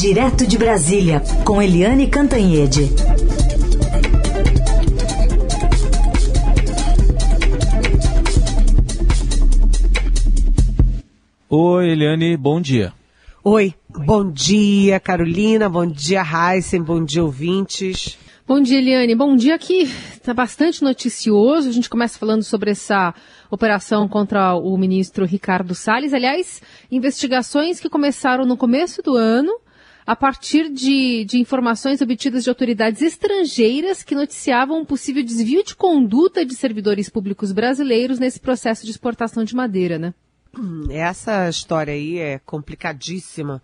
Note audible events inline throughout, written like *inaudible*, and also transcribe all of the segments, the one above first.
Direto de Brasília, com Eliane Cantanhede. Oi, Eliane, bom dia. Oi, bom dia, Carolina, bom dia, Heisen, bom dia, ouvintes. Bom dia, Eliane. Bom dia aqui. Está bastante noticioso. A gente começa falando sobre essa operação contra o ministro Ricardo Salles. Aliás, investigações que começaram no começo do ano, a partir de, de informações obtidas de autoridades estrangeiras que noticiavam um possível desvio de conduta de servidores públicos brasileiros nesse processo de exportação de madeira, né? Essa história aí é complicadíssima,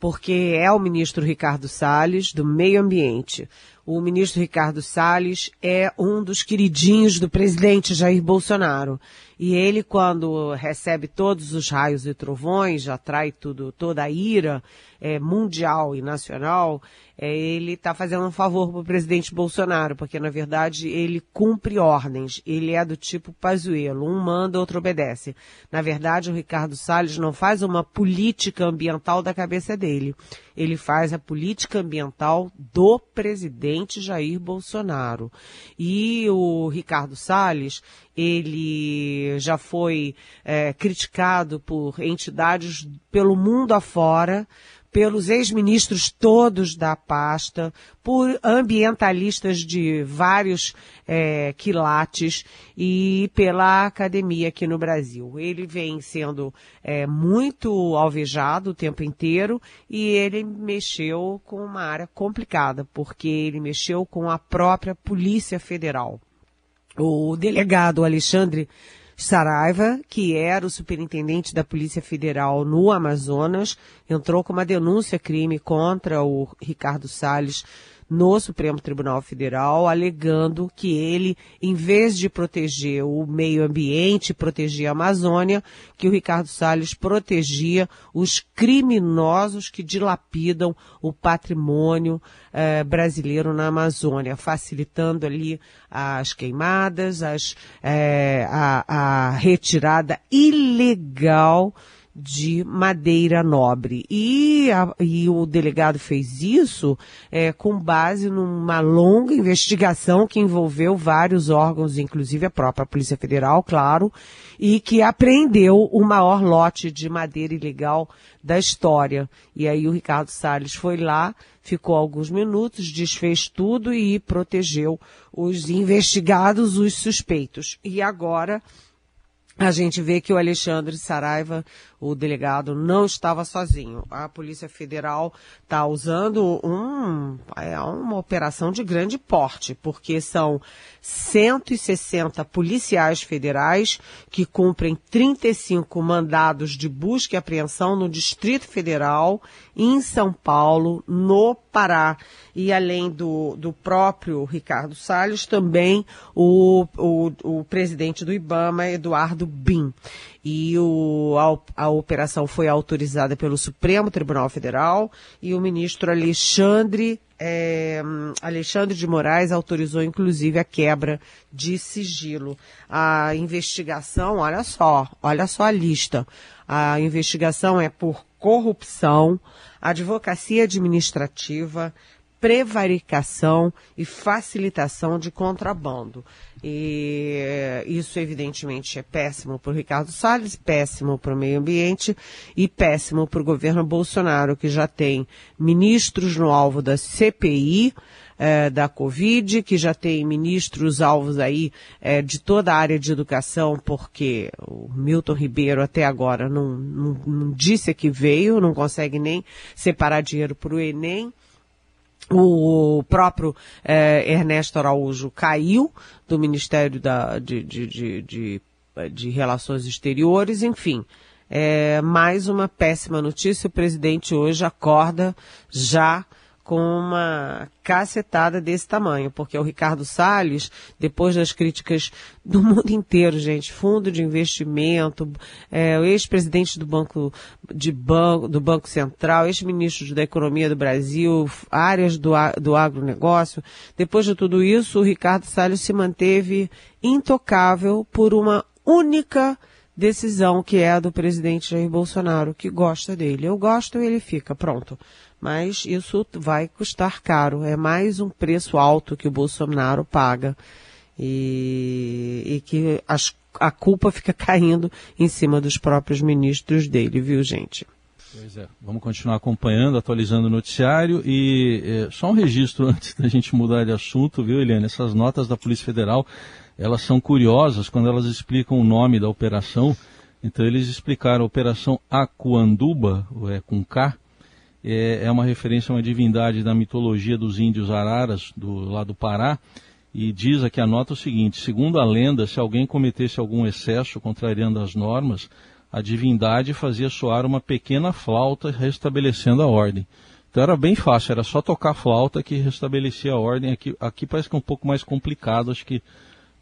porque é o ministro Ricardo Salles, do Meio Ambiente. O ministro Ricardo Salles é um dos queridinhos do presidente Jair Bolsonaro. E ele, quando recebe todos os raios e trovões, atrai tudo, toda a ira é, mundial e nacional, é, ele está fazendo um favor para o presidente Bolsonaro, porque na verdade ele cumpre ordens. Ele é do tipo Pazuello, um manda, outro obedece. Na verdade, o Ricardo Salles não faz uma política ambiental da cabeça dele. Ele faz a política ambiental do presidente Jair Bolsonaro. E o Ricardo Salles, ele já foi é, criticado por entidades pelo mundo afora, pelos ex-ministros todos da pasta, por ambientalistas de vários é, quilates e pela academia aqui no Brasil. Ele vem sendo é, muito alvejado o tempo inteiro e ele mexeu com uma área complicada, porque ele mexeu com a própria Polícia Federal. O delegado Alexandre Saraiva, que era o superintendente da Polícia Federal no Amazonas, entrou com uma denúncia crime contra o Ricardo Salles no Supremo Tribunal Federal, alegando que ele, em vez de proteger o meio ambiente, proteger a Amazônia, que o Ricardo Salles protegia os criminosos que dilapidam o patrimônio eh, brasileiro na Amazônia, facilitando ali as queimadas, as, eh, a, a retirada ilegal de madeira nobre. E, a, e o delegado fez isso é, com base numa longa investigação que envolveu vários órgãos, inclusive a própria Polícia Federal, claro, e que apreendeu o maior lote de madeira ilegal da história. E aí o Ricardo Salles foi lá, ficou alguns minutos, desfez tudo e protegeu os investigados, os suspeitos. E agora a gente vê que o Alexandre Saraiva, o delegado, não estava sozinho. A Polícia Federal está usando um, é uma operação de grande porte, porque são 160 policiais federais que cumprem 35 mandados de busca e apreensão no Distrito Federal, em São Paulo, no Pará. E além do, do próprio Ricardo Salles, também o, o, o presidente do IBAMA, Eduardo Bin. E o, a, a operação foi autorizada pelo Supremo Tribunal Federal e o ministro Alexandre é, Alexandre de Moraes autorizou inclusive a quebra de sigilo. A investigação, olha só, olha só a lista. A investigação é por corrupção, advocacia administrativa, prevaricação e facilitação de contrabando. E isso, evidentemente, é péssimo para o Ricardo Salles, péssimo para o meio ambiente e péssimo para o governo Bolsonaro, que já tem ministros no alvo da CPI, é, da Covid, que já tem ministros alvos aí é, de toda a área de educação, porque o Milton Ribeiro até agora não, não, não disse que veio, não consegue nem separar dinheiro para o Enem. O próprio eh, Ernesto Araújo caiu do Ministério da, de, de, de, de, de Relações Exteriores, enfim. É mais uma péssima notícia. O presidente hoje acorda já com uma cacetada desse tamanho, porque o Ricardo Salles, depois das críticas do mundo inteiro, gente, fundo de investimento, é, o ex-presidente do Banco de Banco, do Banco Central, ex-ministro da Economia do Brasil, áreas do, do agronegócio, depois de tudo isso, o Ricardo Salles se manteve intocável por uma única decisão que é a do presidente Jair Bolsonaro, que gosta dele. Eu gosto e ele fica, pronto. Mas isso vai custar caro. É mais um preço alto que o Bolsonaro paga. E, e que as, a culpa fica *laughs* caindo em cima dos próprios ministros dele, viu, gente? Pois é, vamos continuar acompanhando, atualizando o noticiário e é, só um registro *laughs* antes da gente mudar de assunto, viu, Eliane? Essas notas da Polícia Federal, elas são curiosas quando elas explicam o nome da operação. Então eles explicaram a Operação Acuanduba, é, com K, é, é uma referência a uma divindade da mitologia dos índios araras, do, lá do Pará, e diz aqui a nota o seguinte, segundo a lenda, se alguém cometesse algum excesso contrariando as normas, a divindade fazia soar uma pequena flauta restabelecendo a ordem. Então era bem fácil, era só tocar a flauta que restabelecia a ordem. Aqui, aqui parece que é um pouco mais complicado, acho que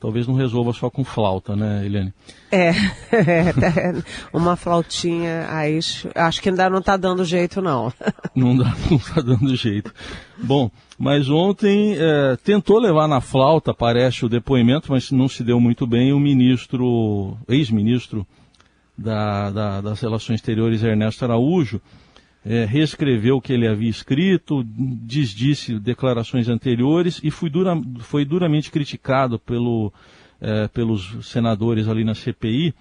talvez não resolva só com flauta, né, Eliane? É, *laughs* é uma flautinha, aí acho que ainda não está dando jeito, não. *laughs* Não dá, não está dando jeito. Bom, mas ontem é, tentou levar na flauta, parece o depoimento, mas não se deu muito bem, o ministro, ex-ministro da, da, das Relações Exteriores, Ernesto Araújo, é, reescreveu o que ele havia escrito, desdisse declarações anteriores e foi, dura, foi duramente criticado pelo, é, pelos senadores ali na CPI.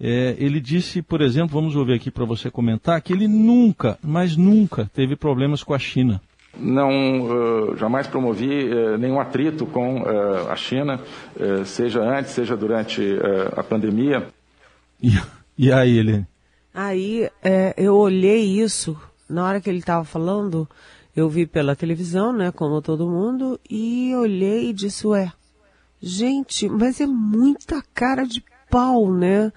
É, ele disse, por exemplo, vamos ouvir aqui para você comentar, que ele nunca, mas nunca teve problemas com a China. Não, uh, jamais promovi uh, nenhum atrito com uh, a China, seja antes, seja durante a pandemia. E aí, ele? Aí é, eu olhei isso, na hora que ele estava falando, eu vi pela televisão, né, como todo mundo, e olhei e disse, ué, gente, mas é muita cara de pau, né?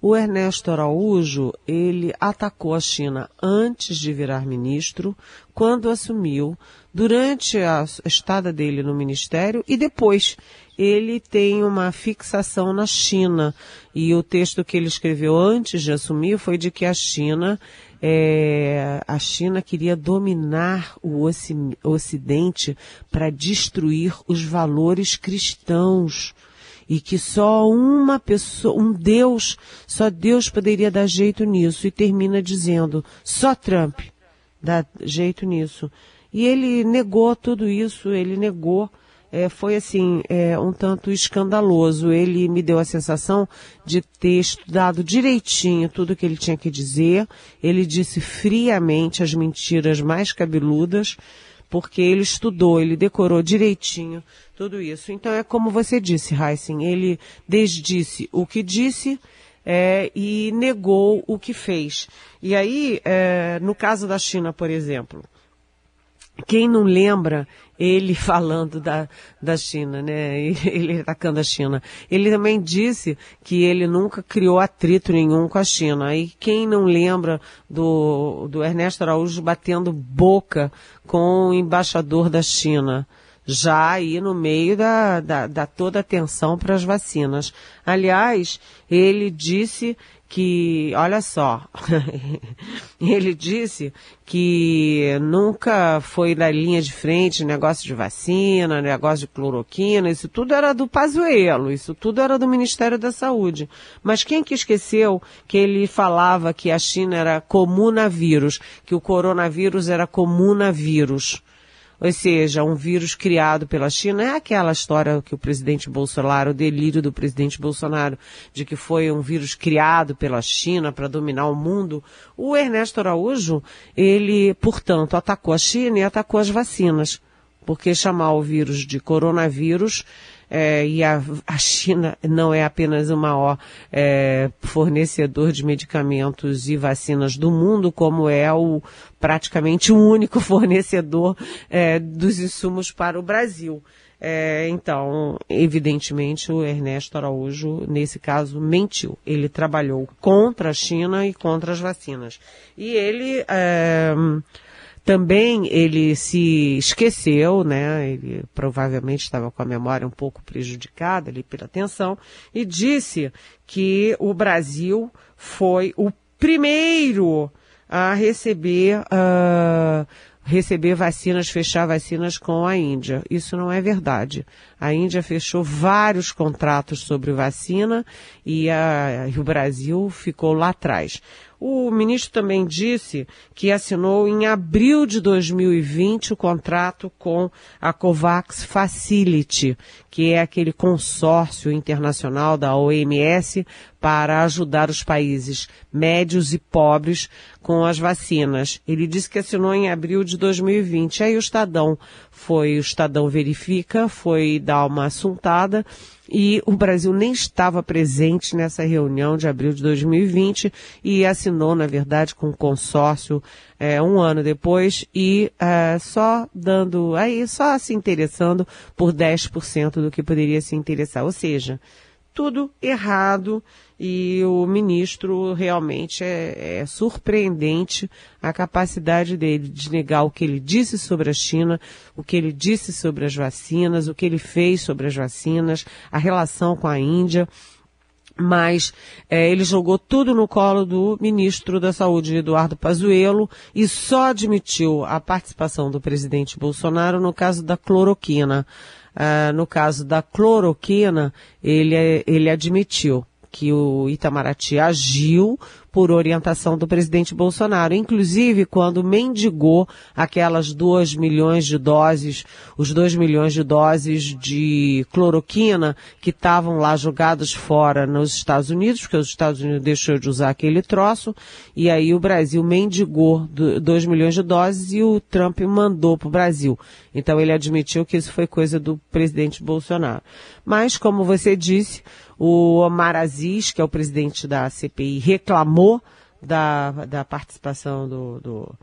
O Ernesto Araújo, ele atacou a China antes de virar ministro, quando assumiu, durante a estada dele no ministério e depois ele tem uma fixação na China. E o texto que ele escreveu antes de assumir foi de que a China é, a China queria dominar o Ocidente para destruir os valores cristãos e que só uma pessoa, um Deus, só Deus poderia dar jeito nisso e termina dizendo, só Trump dá jeito nisso. E ele negou tudo isso, ele negou é, foi assim, é, um tanto escandaloso. Ele me deu a sensação de ter estudado direitinho tudo que ele tinha que dizer. Ele disse friamente as mentiras mais cabeludas, porque ele estudou, ele decorou direitinho tudo isso. Então é como você disse, Heisen, ele desdisse o que disse, é, e negou o que fez. E aí, é, no caso da China, por exemplo, quem não lembra ele *laughs* falando da, da China, né? *laughs* Ele atacando a China. Ele também disse que ele nunca criou atrito nenhum com a China. E quem não lembra do, do Ernesto Araújo batendo boca com o embaixador da China? Já aí no meio da, da, da toda a atenção para as vacinas. Aliás, ele disse que, olha só, *laughs* ele disse que nunca foi na linha de frente negócio de vacina, negócio de cloroquina, isso tudo era do Pazuello, isso tudo era do Ministério da Saúde. Mas quem que esqueceu que ele falava que a China era comunavírus, que o coronavírus era comunavírus? Ou seja, um vírus criado pela China, é aquela história que o presidente Bolsonaro, o delírio do presidente Bolsonaro, de que foi um vírus criado pela China para dominar o mundo. O Ernesto Araújo, ele, portanto, atacou a China e atacou as vacinas, porque chamar o vírus de coronavírus é, e a, a, China não é apenas o maior é, fornecedor de medicamentos e vacinas do mundo, como é o praticamente o único *laughs* fornecedor é, dos insumos para o Brasil. É, então, evidentemente, o Ernesto Araújo, nesse caso, mentiu. Ele trabalhou contra a China e contra as vacinas. E ele é, também ele se esqueceu, né? Ele provavelmente estava com a memória um pouco prejudicada ali pela tensão e disse que o Brasil foi o primeiro a receber uh, receber vacinas, fechar vacinas com a Índia. Isso não é verdade. A Índia fechou vários contratos sobre vacina e, a, e o Brasil ficou lá atrás. O ministro também disse que assinou em abril de 2020 o contrato com a COVAX Facility, que é aquele consórcio internacional da OMS para ajudar os países médios e pobres com as vacinas. Ele disse que assinou em abril de 2020. Aí o Estadão foi, o Estadão verifica, foi dar uma assuntada e o Brasil nem estava presente nessa reunião de abril de 2020 e assinou, na verdade, com o consórcio é, um ano depois e é, só dando, aí só se interessando por 10% do que poderia se interessar. Ou seja, tudo errado e o ministro realmente é, é, surpreendente a capacidade dele de negar o que ele disse sobre a China, o que ele disse sobre as vacinas, o que ele fez sobre as vacinas, a relação com a Índia mas é, ele jogou tudo no colo do ministro da Saúde, Eduardo Pazuello, e só admitiu a participação do presidente Bolsonaro no caso da cloroquina. Uh, no caso da cloroquina, ele, ele admitiu que o Itamaraty agiu por orientação do presidente Bolsonaro, inclusive quando mendigou aquelas 2 milhões de doses, os 2 milhões de doses de cloroquina que estavam lá jogados fora nos Estados Unidos, porque os Estados Unidos deixou de usar aquele troço, e aí o Brasil mendigou 2 milhões de doses e o Trump mandou para o Brasil. Então ele admitiu que isso foi coisa do presidente Bolsonaro. Mas, como você disse, o Omar Aziz, que é o presidente da CPI, reclamou da, da participação do, do,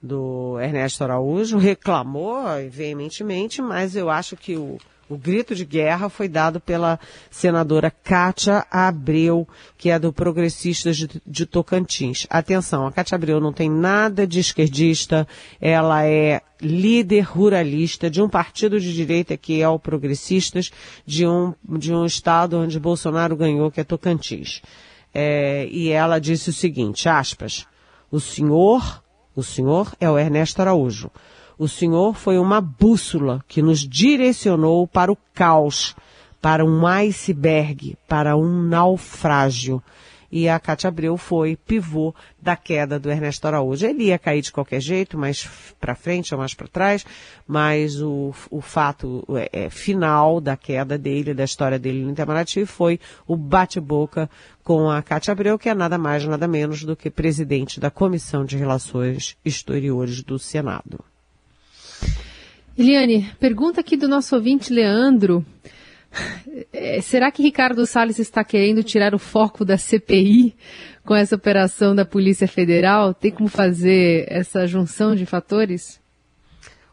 do Ernesto Araújo, reclamou veementemente, mas eu acho que o, o grito de guerra foi dado pela senadora Kátia Abreu, que é do Progressistas de, de, Tocantins. Atenção, a Kátia Abreu não tem nada de esquerdista, ela é líder ruralista de um partido de direita que é o Progressistas, de um, de um estado onde Bolsonaro ganhou, que é Tocantins. É, e ela disse o seguinte, aspas, o senhor, o senhor é o Ernesto Araújo. O Senhor foi uma bússola que nos direcionou para o caos, para um iceberg, para um naufrágio. E a Cátia Abreu foi pivô da queda do Ernesto Araújo. Ele ia cair de qualquer jeito, mais para frente ou mais para trás, mas o, o fato é, é, final da queda dele, da história dele no Itamaraty, foi o bate-boca com a Cátia Abreu, que é nada mais, nada menos do que presidente da Comissão de Relações Exteriores do Senado. Eliane, pergunta aqui do nosso ouvinte Leandro. É, será que Ricardo Salles está querendo tirar o foco da CPI com essa operação da Polícia Federal? Tem como fazer essa junção de fatores?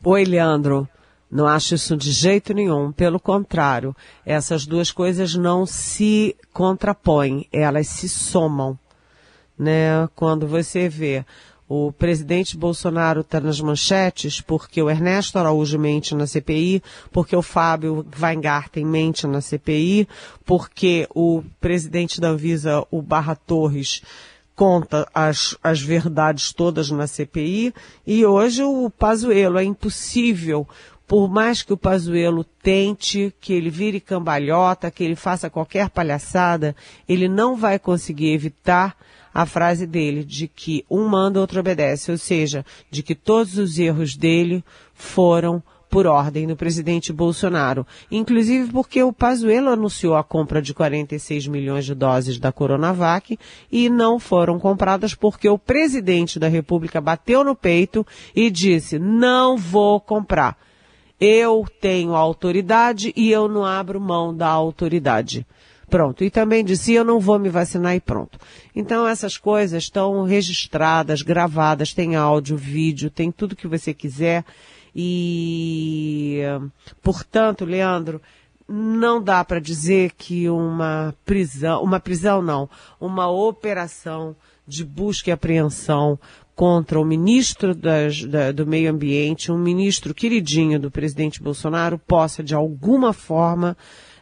Oi, Leandro. Não acho isso de jeito nenhum. Pelo contrário, essas duas coisas não se contrapõem, elas se somam. Né? Quando você vê o presidente Bolsonaro está nas manchetes porque o Ernesto Araújo mente na CPI, porque o Fábio Weingarten mente na CPI, porque o presidente da Anvisa, o Barra Torres, conta as, as verdades todas na CPI, e hoje o Pazuello é impossível por mais que o Pazuello tente, que ele vire cambalhota, que ele faça qualquer palhaçada, ele não vai conseguir evitar a frase dele de que um manda, outro obedece, ou seja, de que todos os erros dele foram por ordem do presidente Bolsonaro. Inclusive porque o Pazuello anunciou a compra de 46 milhões de doses da Coronavac e não foram compradas porque o presidente da República bateu no peito e disse: não vou comprar. Eu tenho autoridade e eu não abro mão da autoridade. Pronto. E também dizia, eu não vou me vacinar e pronto. Então essas coisas estão registradas, gravadas, tem áudio, vídeo, tem tudo que você quiser. E, portanto, Leandro, não dá para dizer que uma prisão, uma prisão não, uma operação de busca e apreensão contra o ministro das, da, do Meio Ambiente, um ministro queridinho do presidente Bolsonaro, possa de alguma forma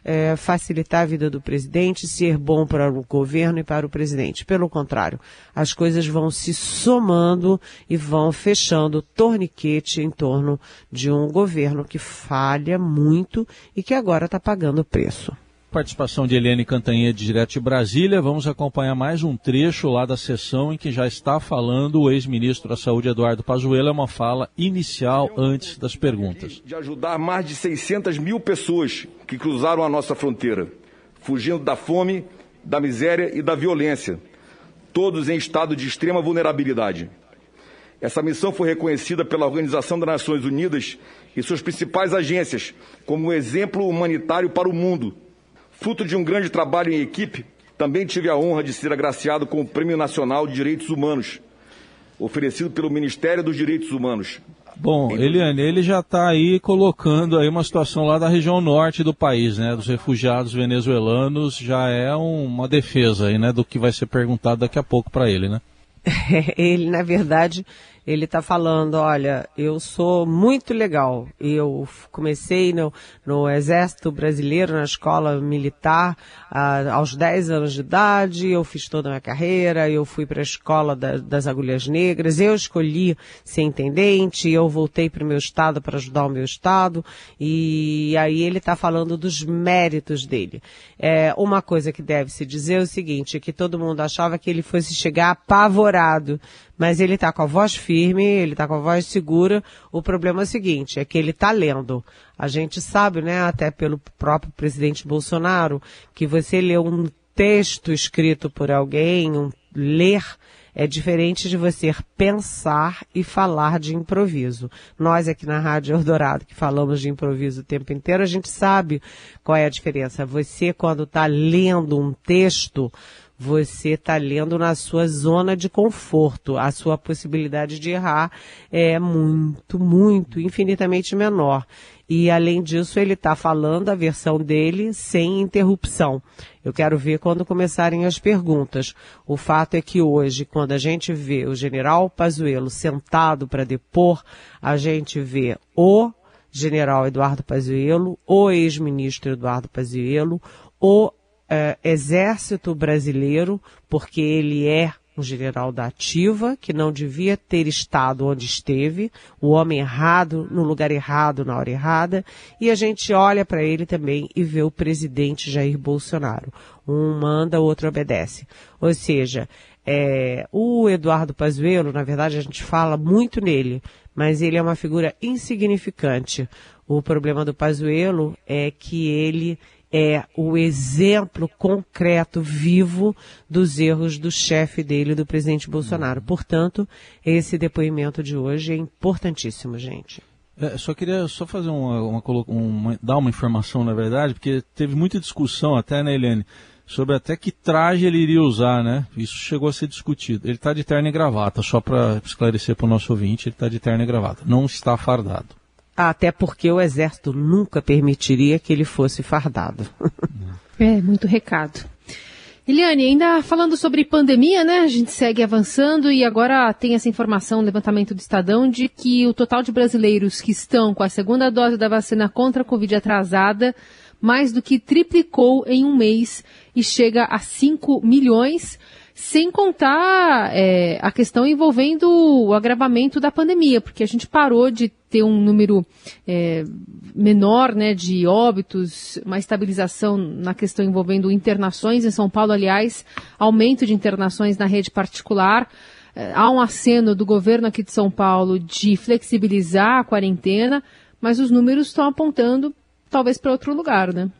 é, facilitar a vida do presidente, ser bom para o governo e para o presidente. Pelo contrário, as coisas vão se somando e vão fechando torniquete em torno de um governo que falha muito e que agora está pagando o preço participação de Eliane Cantanhede, direto de Brasília. Vamos acompanhar mais um trecho lá da sessão em que já está falando o ex-ministro da Saúde, Eduardo Pazuello. É uma fala inicial antes das perguntas. De ajudar mais de 600 mil pessoas que cruzaram a nossa fronteira, fugindo da fome, da miséria e da violência, todos em estado de extrema vulnerabilidade. Essa missão foi reconhecida pela Organização das Nações Unidas e suas principais agências como um exemplo humanitário para o mundo Fruto de um grande trabalho em equipe, também tive a honra de ser agraciado com o Prêmio Nacional de Direitos Humanos, oferecido pelo Ministério dos Direitos Humanos. Bom, Eliane, ele já está aí colocando aí uma situação lá da região norte do país, né, dos refugiados venezuelanos, já é um, uma defesa aí, né, do que vai ser perguntado daqui a pouco para ele, né? *laughs* ele, na verdade, ele está falando, olha, eu sou muito legal. Eu comecei no, no Exército Brasileiro, na escola militar, ah, aos 10 anos de idade, eu fiz toda a minha carreira, eu fui para a escola da, das agulhas negras, eu escolhi ser intendente, eu voltei para o meu estado para ajudar o meu estado, e aí ele está falando dos méritos dele. É, uma coisa que deve se dizer é o seguinte, que todo mundo achava que ele fosse chegar apavorado mas ele está com a voz firme, ele está com a voz segura. O problema é o seguinte, é que ele está lendo. A gente sabe, né, até pelo próprio presidente Bolsonaro, que você lê um texto escrito por alguém, um ler, é diferente de você pensar e falar de improviso. Nós aqui na Rádio Eldorado, que falamos de improviso o tempo inteiro, a gente sabe qual é a diferença. Você, quando está lendo um texto, você está lendo na sua zona de conforto. A sua possibilidade de errar é muito, muito, infinitamente menor. E além disso, ele está falando a versão dele sem interrupção. Eu quero ver quando começarem as perguntas. O fato é que hoje, quando a gente vê o general Pazuello sentado para depor, a gente vê o general Eduardo Pazuello, o ex-ministro Eduardo Pazuello, o é, exército brasileiro, porque ele é um general da ativa, que não devia ter estado onde esteve, o homem errado, no lugar errado, na hora errada, e a gente olha para ele também e vê o presidente Jair Bolsonaro. Um manda, o outro obedece. Ou seja, é, o Eduardo Pazuello, na verdade, a gente fala muito nele, mas ele é uma figura insignificante. O problema do Pazuello é que ele é o exemplo concreto, vivo, dos erros do chefe dele, do presidente Bolsonaro. Portanto, esse depoimento de hoje é importantíssimo, gente. É, só queria só fazer uma, uma, uma, dar uma informação, na verdade, porque teve muita discussão até, né, Helene, sobre até que traje ele iria usar, né? Isso chegou a ser discutido. Ele está de terno e gravata, só para esclarecer para o nosso ouvinte, ele está de terno e gravata, não está fardado. Até porque o exército nunca permitiria que ele fosse fardado. *laughs* é, muito recado. Eliane, ainda falando sobre pandemia, né? A gente segue avançando e agora tem essa informação, levantamento do Estadão, de que o total de brasileiros que estão com a segunda dose da vacina contra a Covid atrasada mais do que triplicou em um mês e chega a 5 milhões sem contar é, a questão envolvendo o agravamento da pandemia, porque a gente parou de ter um número é, menor né, de óbitos, uma estabilização na questão envolvendo internações. Em São Paulo, aliás, aumento de internações na rede particular. É, há um aceno do governo aqui de São Paulo de flexibilizar a quarentena, mas os números estão apontando talvez para outro lugar, né?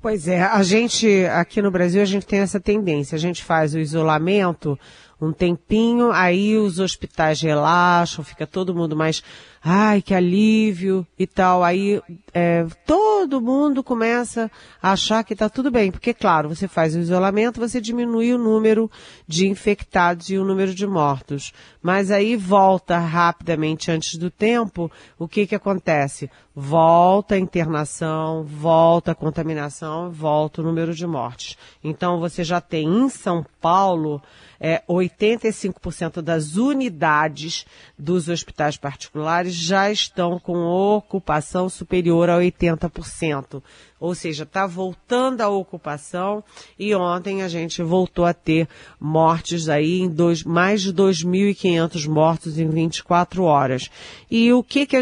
Pois é, a gente, aqui no Brasil, a gente tem essa tendência. A gente faz o isolamento um tempinho, aí os hospitais relaxam, fica todo mundo mais ai, que alívio e tal. Aí é, todo mundo começa a achar que está tudo bem, porque claro, você faz o isolamento, você diminui o número de infectados e o número de mortos. Mas aí volta rapidamente antes do tempo, o que que acontece? Volta a internação, volta a contaminação, volta o número de mortes. Então você já tem em São Paulo é, 85% das unidades dos hospitais particulares já estão com ocupação superior a 80%. Ou seja, está voltando a ocupação e ontem a gente voltou a ter mortes aí em dois, mais de 2.500 mortos em 24 horas. E o que que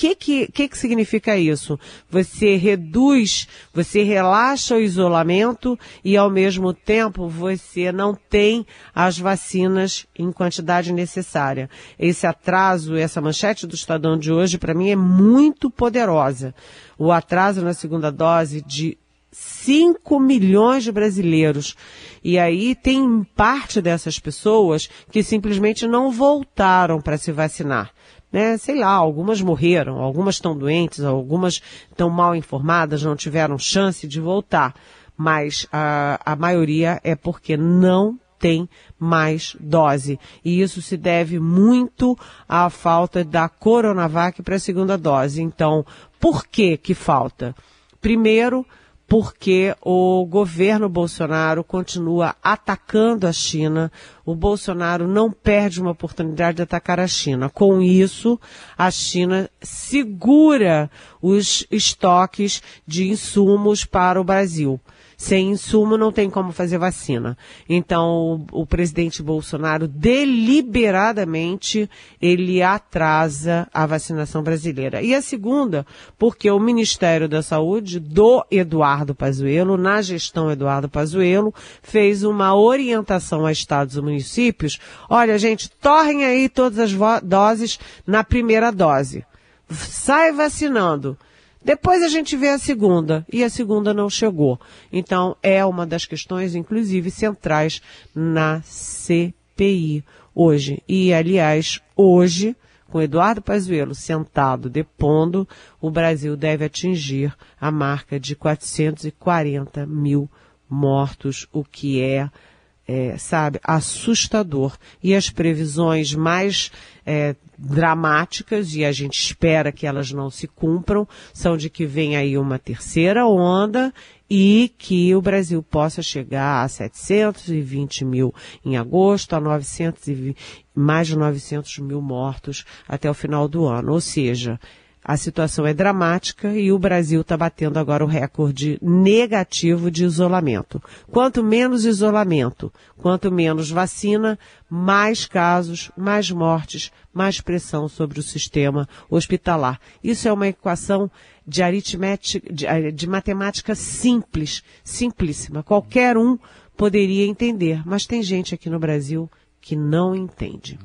que, que, que, que significa isso? Você reduz, você relaxa o isolamento e ao mesmo tempo você não tem as vacinas em quantidade necessária. Esse atraso, essa manchete do Estadão de hoje, para mim é muito poderosa. O atraso na segunda dose de 5 milhões de brasileiros. E aí tem parte dessas pessoas que simplesmente não voltaram para se vacinar né? Sei lá, algumas morreram, algumas estão doentes, algumas estão mal informadas, não tiveram chance de voltar. Mas a, a maioria é porque não tem mais dose. E isso se deve muito à falta da Coronavac para a segunda dose. Então, por que que falta? Primeiro, porque o governo Bolsonaro continua atacando a China. O Bolsonaro não perde uma oportunidade de atacar a China. Com isso, a China segura os estoques de insumos para o Brasil. Sem insumo não tem como fazer vacina. Então, o, o presidente Bolsonaro deliberadamente ele atrasa a vacinação brasileira. E a segunda, porque o Ministério da Saúde do Eduardo Pazuello, na gestão Eduardo Pazuello, fez uma orientação a estados e municípios. Olha, gente, torrem aí todas as doses na primeira dose. Sai vacinando. Depois a gente vê a segunda, e a segunda não chegou. Então, é uma das questões, inclusive, centrais na CPI hoje. E, aliás, hoje, com Eduardo Pazuello sentado depondo, o Brasil deve atingir a marca de 440 mil mortos, o que é, é sabe, assustador. E as previsões mais é, dramáticas e a gente espera que elas não se cumpram, são de que vem aí uma terceira onda e que o Brasil possa chegar a 720 mil em agosto, a 920, mais de 900 mil mortos até o final do ano. Ou seja, a situação é dramática e o Brasil está batendo agora o recorde negativo de isolamento. Quanto menos isolamento, quanto menos vacina, mais casos, mais mortes, mais pressão sobre o sistema hospitalar. Isso é uma equação de aritmética, de, eh, de matemática simples, simplíssima. Qualquer um poderia entender, mas tem gente aqui no Brasil que não entende.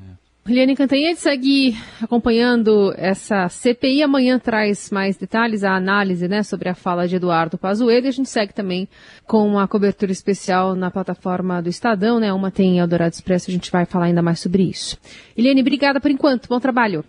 Eliane Cantanhede segue acompanhando essa CPI. Amanhã traz mais detalhes, a análise né, sobre a fala de Eduardo Pazuello. E a gente segue também com uma cobertura especial na plataforma do Estadão. Né? Uma tem Eldorado Expresso, a gente vai falar ainda mais sobre isso. Eliane, obrigada por enquanto. Bom trabalho.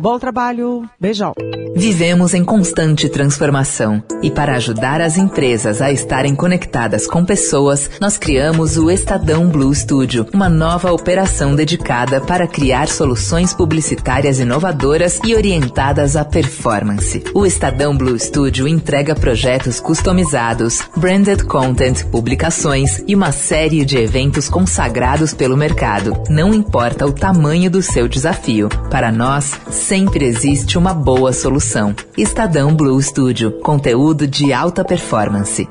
Bom trabalho. Beijão. Vivemos em constante transformação e para ajudar as empresas a estarem conectadas com pessoas, nós criamos o Estadão Blue Studio, uma nova operação dedicada para criar soluções publicitárias inovadoras e orientadas à performance. O Estadão Blue Studio entrega projetos customizados, branded content, publicações e uma série de eventos consagrados pelo mercado. Não importa o tamanho do seu desafio. Para nós, sempre existe uma boa solução. Estadão Blue Studio, conteúdo de alta performance.